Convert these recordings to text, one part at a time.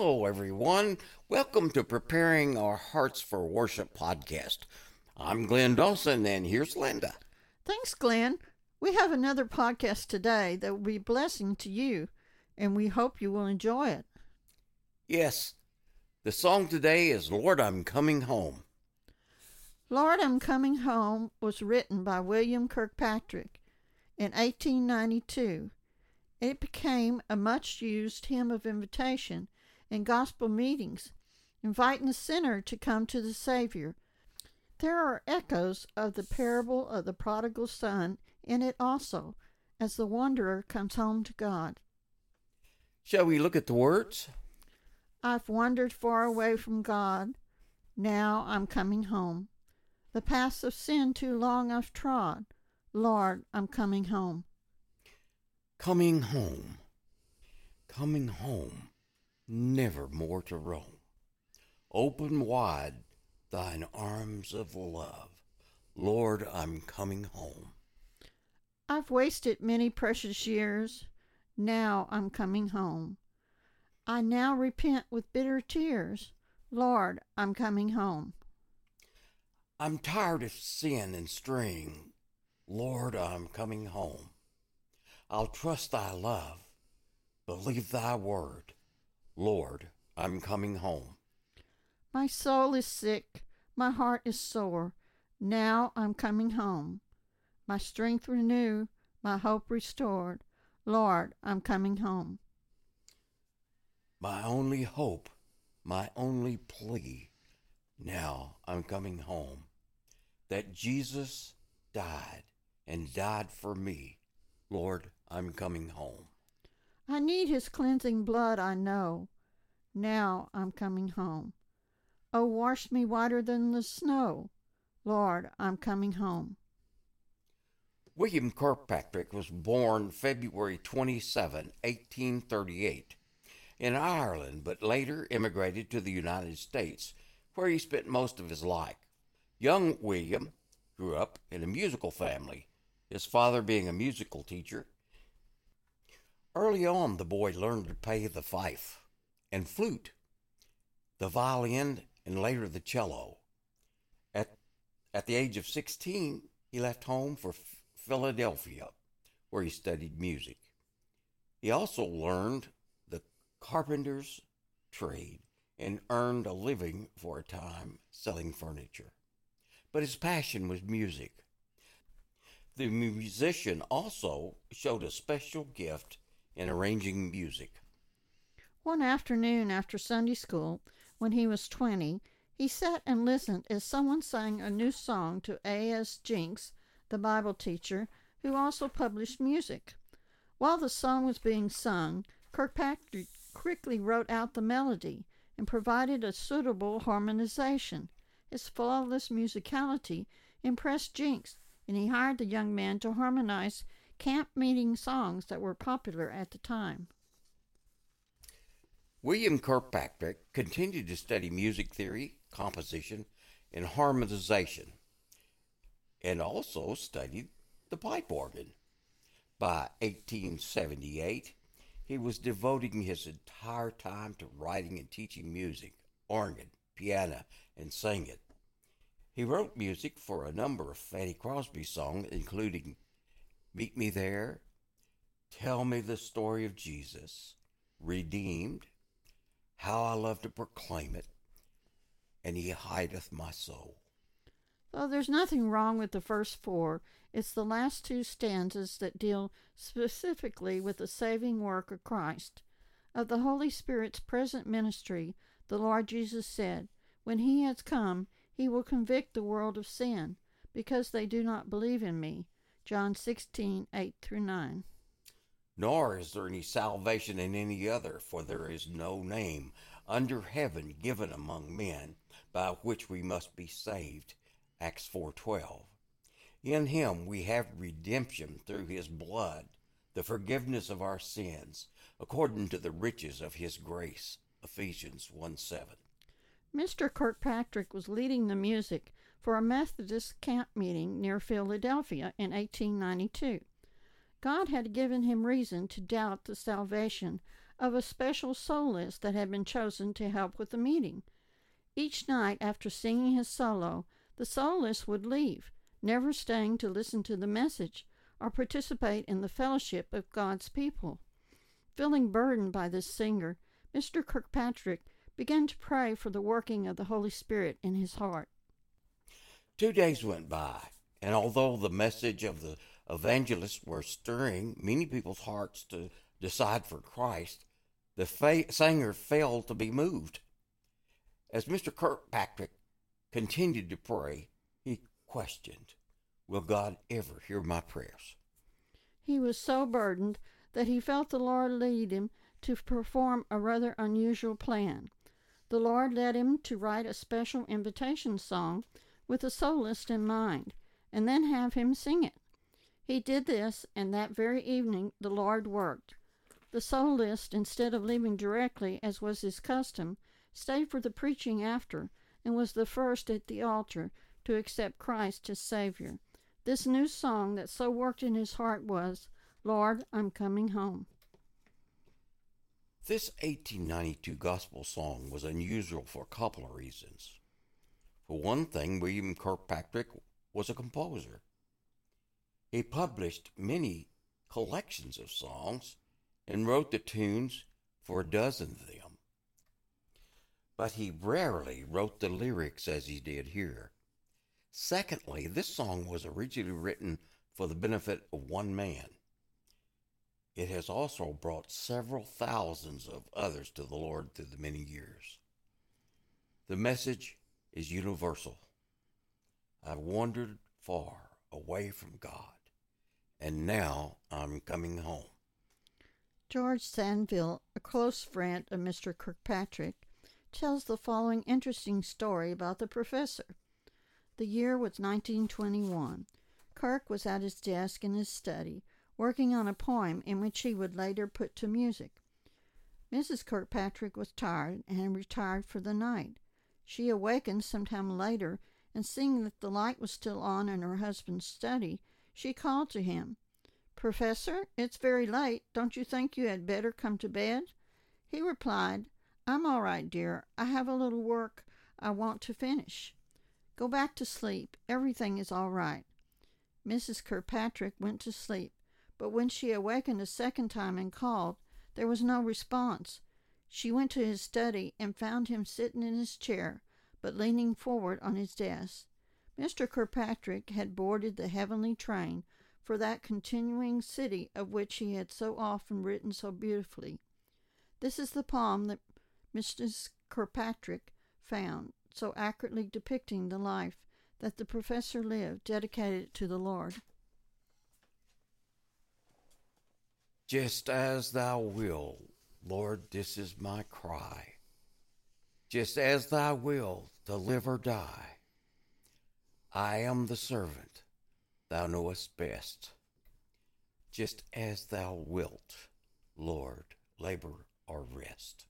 Hello, everyone. Welcome to Preparing Our Hearts for Worship podcast. I'm Glenn Dawson, and here's Linda. Thanks, Glenn. We have another podcast today that will be a blessing to you, and we hope you will enjoy it. Yes, the song today is Lord, I'm Coming Home. Lord, I'm Coming Home was written by William Kirkpatrick in 1892. It became a much used hymn of invitation in gospel meetings, inviting the sinner to come to the Savior. There are echoes of the parable of the prodigal son in it also, as the wanderer comes home to God. Shall we look at the words? I've wandered far away from God. Now I'm coming home. The paths of sin too long I've trod. Lord, I'm coming home. Coming home. Coming home. Never more to roam. Open wide thine arms of love. Lord, I'm coming home. I've wasted many precious years. Now I'm coming home. I now repent with bitter tears. Lord, I'm coming home. I'm tired of sin and straying. Lord, I'm coming home. I'll trust thy love, believe thy word. Lord, I'm coming home. My soul is sick, my heart is sore. Now I'm coming home. My strength renewed, my hope restored. Lord, I'm coming home. My only hope, my only plea. Now I'm coming home. That Jesus died and died for me. Lord, I'm coming home. I need his cleansing blood, I know. Now I'm coming home. Oh, wash me whiter than the snow. Lord, I'm coming home. William Kirkpatrick was born February 27, 1838, in Ireland, but later immigrated to the United States, where he spent most of his life. Young William grew up in a musical family, his father being a musical teacher. Early on, the boy learned to play the fife and flute, the violin, and later the cello. At, at the age of 16, he left home for Philadelphia, where he studied music. He also learned the carpenter's trade and earned a living for a time selling furniture. But his passion was music. The musician also showed a special gift in arranging music. One afternoon after Sunday school, when he was 20, he sat and listened as someone sang a new song to A.S. Jenks, the Bible teacher, who also published music. While the song was being sung, Kirkpatrick quickly wrote out the melody and provided a suitable harmonization. His flawless musicality impressed Jenks, and he hired the young man to harmonize camp meeting songs that were popular at the time. William Kirkpatrick continued to study music theory, composition, and harmonization, and also studied the pipe organ. By 1878, he was devoting his entire time to writing and teaching music, organ, piano, and singing. He wrote music for a number of Fanny Crosby songs, including Meet Me There, Tell Me the Story of Jesus, Redeemed, How I Love to Proclaim It, and He Hideth My Soul. Though there's nothing wrong with the first four, it's the last two stanzas that deal specifically with the saving work of Christ. Of the Holy Spirit's present ministry, the Lord Jesus said, When He has come, He will convict the world of sin, because they do not believe in me. John 16, 8 through 9. Nor is there any salvation in any other, for there is no name under heaven given among men by which we must be saved. Acts 4:12. In him we have redemption through his blood, the forgiveness of our sins, according to the riches of his grace. Ephesians 1:7. Mr. Kirkpatrick was leading the music for a Methodist camp meeting near Philadelphia in 1892. God had given him reason to doubt the salvation of a special soloist that had been chosen to help with the meeting. Each night after singing his solo, the soloist would leave, never staying to listen to the message or participate in the fellowship of God's people. Feeling burdened by this singer, Mr. Kirkpatrick began to pray for the working of the Holy Spirit in his heart. Two days went by, and although the message of the evangelist were stirring many people's hearts to decide for Christ, the fa- singer failed to be moved. As Mr. Kirkpatrick continued to pray, he questioned, Will God ever hear my prayers? He was so burdened that he felt the Lord lead him to perform a rather unusual plan. The Lord led him to write a special invitation song with a soloist in mind, and then have him sing it. He did this, and that very evening the Lord worked. The soloist, instead of leaving directly, as was his custom, stayed for the preaching after, and was the first at the altar to accept Christ as Savior. This new song that so worked in his heart was, Lord, I'm coming home. This 1892 gospel song was unusual for a couple of reasons. For one thing, William Kirkpatrick was a composer. He published many collections of songs and wrote the tunes for a dozen of them. But he rarely wrote the lyrics as he did here. Secondly, this song was originally written for the benefit of one man. It has also brought several thousands of others to the Lord through the many years. The message is universal. I've wandered far away from God, and now I'm coming home. George Sanville, a close friend of Mr. Kirkpatrick, tells the following interesting story about the professor. The year was 1921. Kirk was at his desk in his study, working on a poem in which he would later put to music. Mrs. Kirkpatrick was tired and retired for the night. She awakened some time later, and seeing that the light was still on in her husband's study, she called to him. Professor, it's very late. Don't you think you had better come to bed? He replied, I'm all right, dear. I have a little work I want to finish. Go back to sleep. Everything is all right. Mrs. Kirkpatrick went to sleep, but when she awakened a second time and called, there was no response. She went to his study and found him sitting in his chair, but leaning forward on his desk. Mr. Kirkpatrick had boarded the heavenly train for that continuing city of which he had so often written so beautifully. This is the poem that Mrs. Kirkpatrick found so accurately depicting the life that the professor lived, dedicated to the Lord. Just as thou will, Lord, this is my cry. Just as thou will, to live or die. I am the servant, thou knowest best. Just as thou wilt, Lord, labor or rest.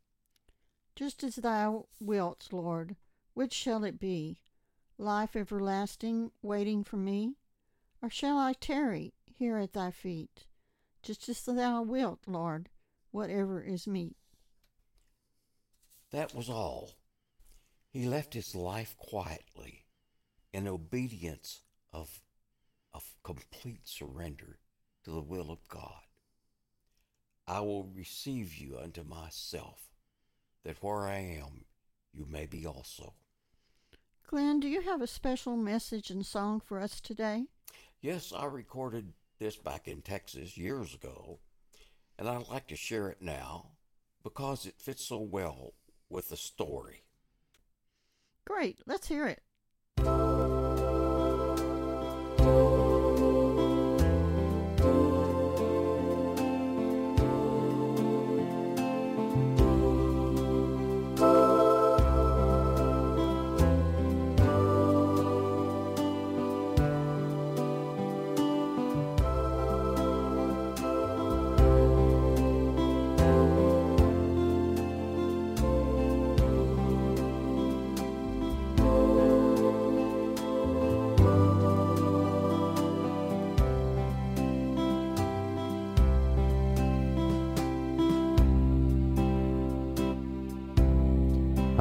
Just as thou wilt, Lord, which shall it be? Life everlasting waiting for me? Or shall I tarry here at thy feet? Just as thou wilt, Lord, whatever is meet. That was all. He left his life quietly in obedience of, of complete surrender to the will of God. I will receive you unto myself, that where I am, you may be also. Glenn, do you have a special message and song for us today? Yes, I recorded this back in Texas years ago, and I'd like to share it now because it fits so well with the story. Great, let's hear it. Música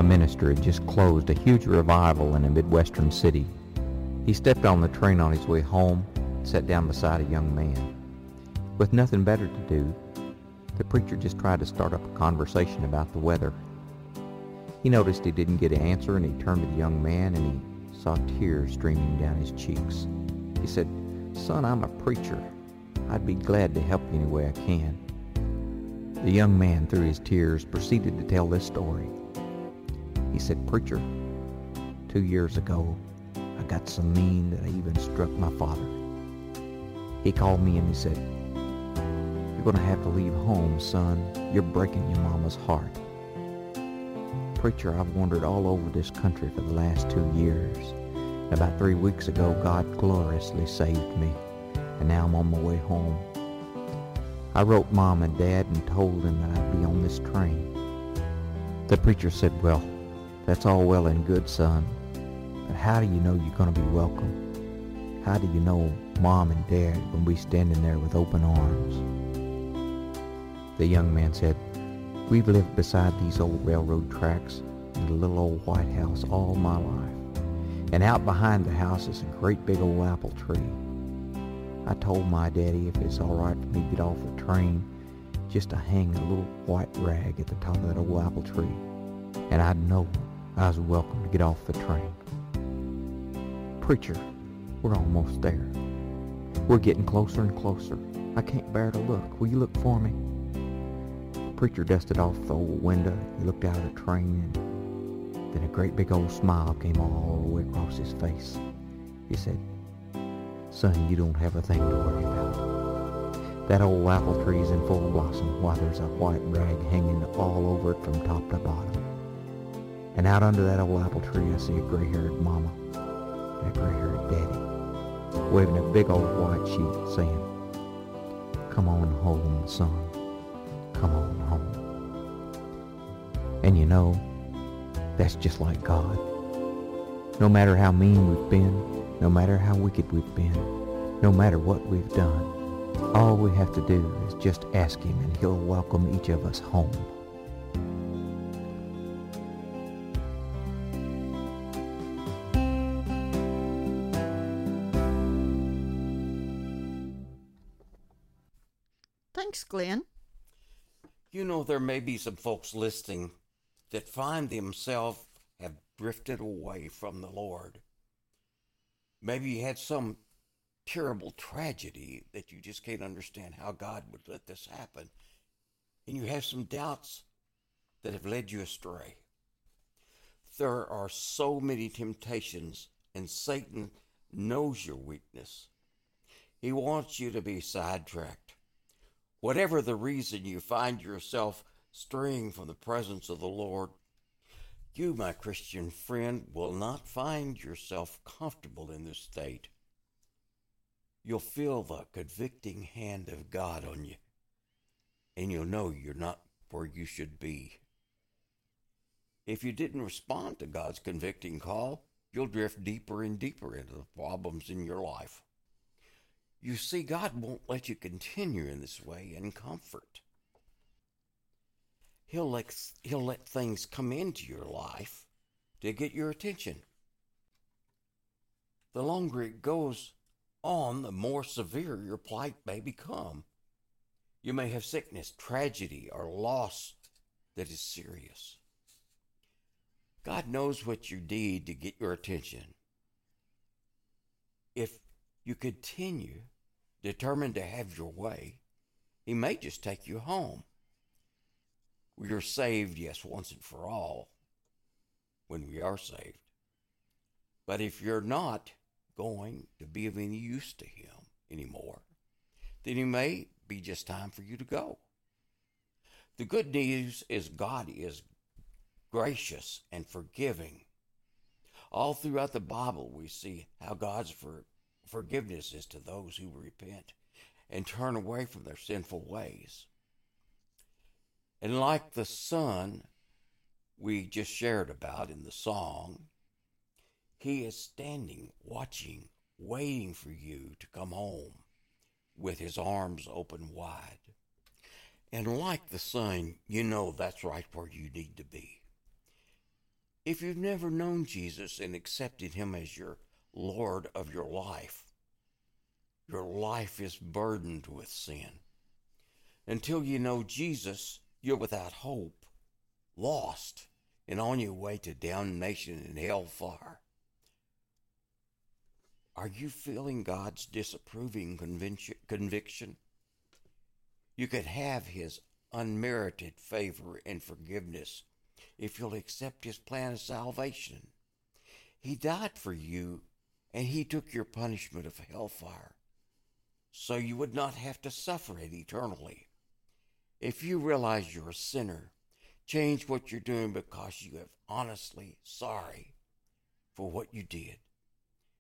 minister had just closed a huge revival in a Midwestern city. He stepped on the train on his way home, and sat down beside a young man. With nothing better to do, the preacher just tried to start up a conversation about the weather. He noticed he didn't get an answer and he turned to the young man and he saw tears streaming down his cheeks. He said, Son, I'm a preacher. I'd be glad to help you any way I can. The young man, through his tears, proceeded to tell this story. He said, Preacher, two years ago, I got so mean that I even struck my father. He called me and he said, You're going to have to leave home, son. You're breaking your mama's heart. Preacher, I've wandered all over this country for the last two years. About three weeks ago, God gloriously saved me, and now I'm on my way home. I wrote Mom and Dad and told them that I'd be on this train. The preacher said, Well, that's all well and good, son, but how do you know you're going to be welcome? How do you know Mom and Dad when we standing there with open arms? The young man said, We've lived beside these old railroad tracks in the little old White House all my life and out behind the house is a great big old apple tree. I told my daddy if it's all right for me to get off the train, just to hang a little white rag at the top of that old apple tree, and I'd know I was welcome to get off the train. Preacher, we're almost there. We're getting closer and closer. I can't bear to look. Will you look for me? The preacher dusted off the old window. He looked out of the train and then a great big old smile came all the way across his face. He said, Son, you don't have a thing to worry about. That old apple tree's in full blossom while there's a white rag hanging all over it from top to bottom. And out under that old apple tree I see a gray-haired mama and a gray-haired daddy waving a big old white sheet saying, Come on home, son. Come on home. And you know, that's just like God. No matter how mean we've been, no matter how wicked we've been, no matter what we've done, all we have to do is just ask Him and He'll welcome each of us home. Thanks, Glenn. You know, there may be some folks listening that find themselves have drifted away from the Lord. Maybe you had some terrible tragedy that you just can't understand how God would let this happen. And you have some doubts that have led you astray. There are so many temptations, and Satan knows your weakness. He wants you to be sidetracked. Whatever the reason you find yourself straying from the presence of the Lord, you, my Christian friend, will not find yourself comfortable in this state. You'll feel the convicting hand of God on you, and you'll know you're not where you should be. If you didn't respond to God's convicting call, you'll drift deeper and deeper into the problems in your life. You see, God won't let you continue in this way in comfort he'll let, he'll let things come into your life to get your attention. The longer it goes on, the more severe your plight may become. You may have sickness, tragedy, or loss that is serious. God knows what you need to get your attention. If you continue determined to have your way, He may just take you home. We are saved, yes, once and for all, when we are saved. But if you're not going to be of any use to Him anymore, then it may be just time for you to go. The good news is God is gracious and forgiving. All throughout the Bible, we see how God's for, forgiveness is to those who repent and turn away from their sinful ways. And like the son we just shared about in the song, he is standing, watching, waiting for you to come home with his arms open wide. And like the son, you know that's right where you need to be. If you've never known Jesus and accepted him as your Lord of your life, your life is burdened with sin. Until you know Jesus, you're without hope, lost, and on your way to damnation and hellfire. Are you feeling God's disapproving conviction? You could have His unmerited favor and forgiveness if you'll accept His plan of salvation. He died for you, and He took your punishment of hellfire so you would not have to suffer it eternally. If you realize you're a sinner, change what you're doing because you have honestly sorry for what you did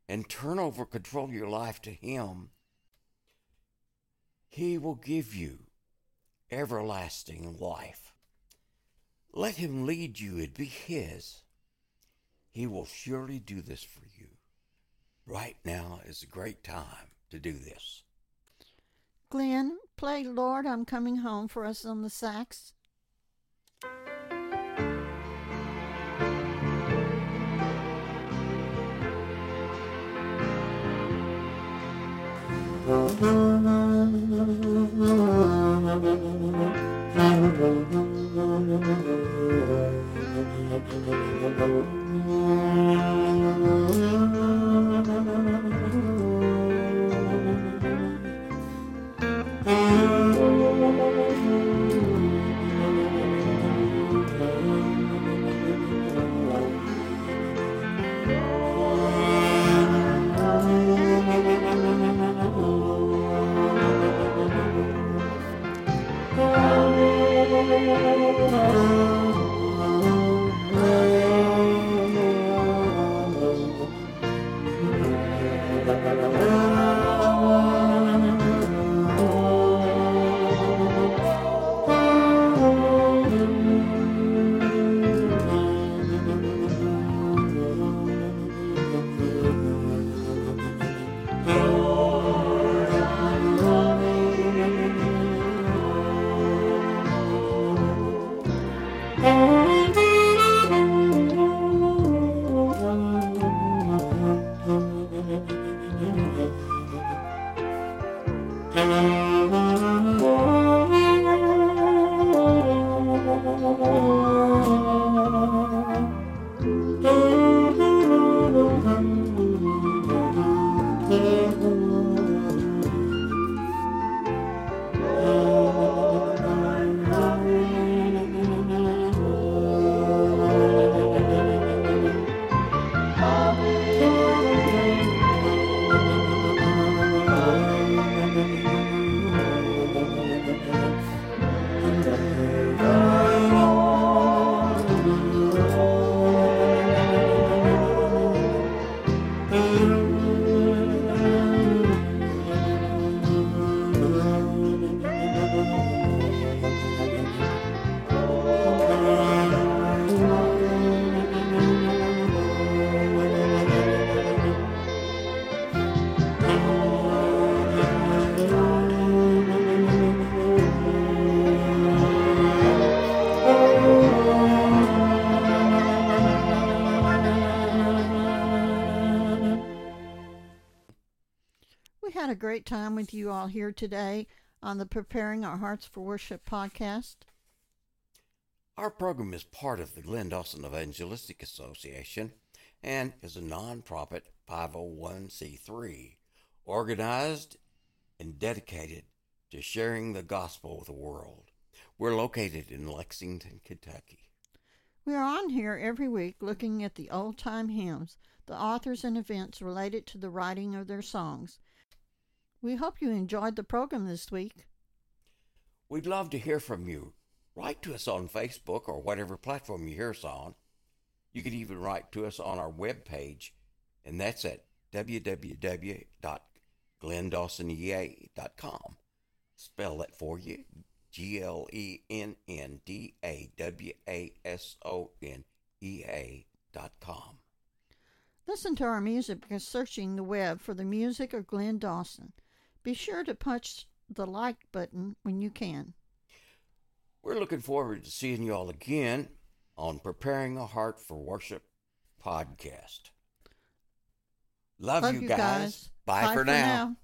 and turn over control of your life to Him, He will give you everlasting life. Let Him lead you and be His. He will surely do this for you. Right now is a great time to do this. Glenn, play Lord, I'm Coming Home for us on the sax. Thank you. Had a great time with you all here today on the Preparing Our Hearts for Worship podcast. Our program is part of the Glenn Dawson Evangelistic Association and is a nonprofit 501c3 organized and dedicated to sharing the gospel with the world. We're located in Lexington, Kentucky. We are on here every week looking at the old time hymns, the authors and events related to the writing of their songs, we hope you enjoyed the program this week. We'd love to hear from you. Write to us on Facebook or whatever platform you hear us on. You can even write to us on our webpage, and that's at www.glendawsonea.com. Spell that for you G L E N N D A W A S O N E A dot com. Listen to our music by searching the web for the music of Glenn Dawson. Be sure to punch the like button when you can. We're looking forward to seeing you all again on Preparing a Heart for Worship podcast. Love, Love you, guys. guys. Bye, Bye for, for, now. now.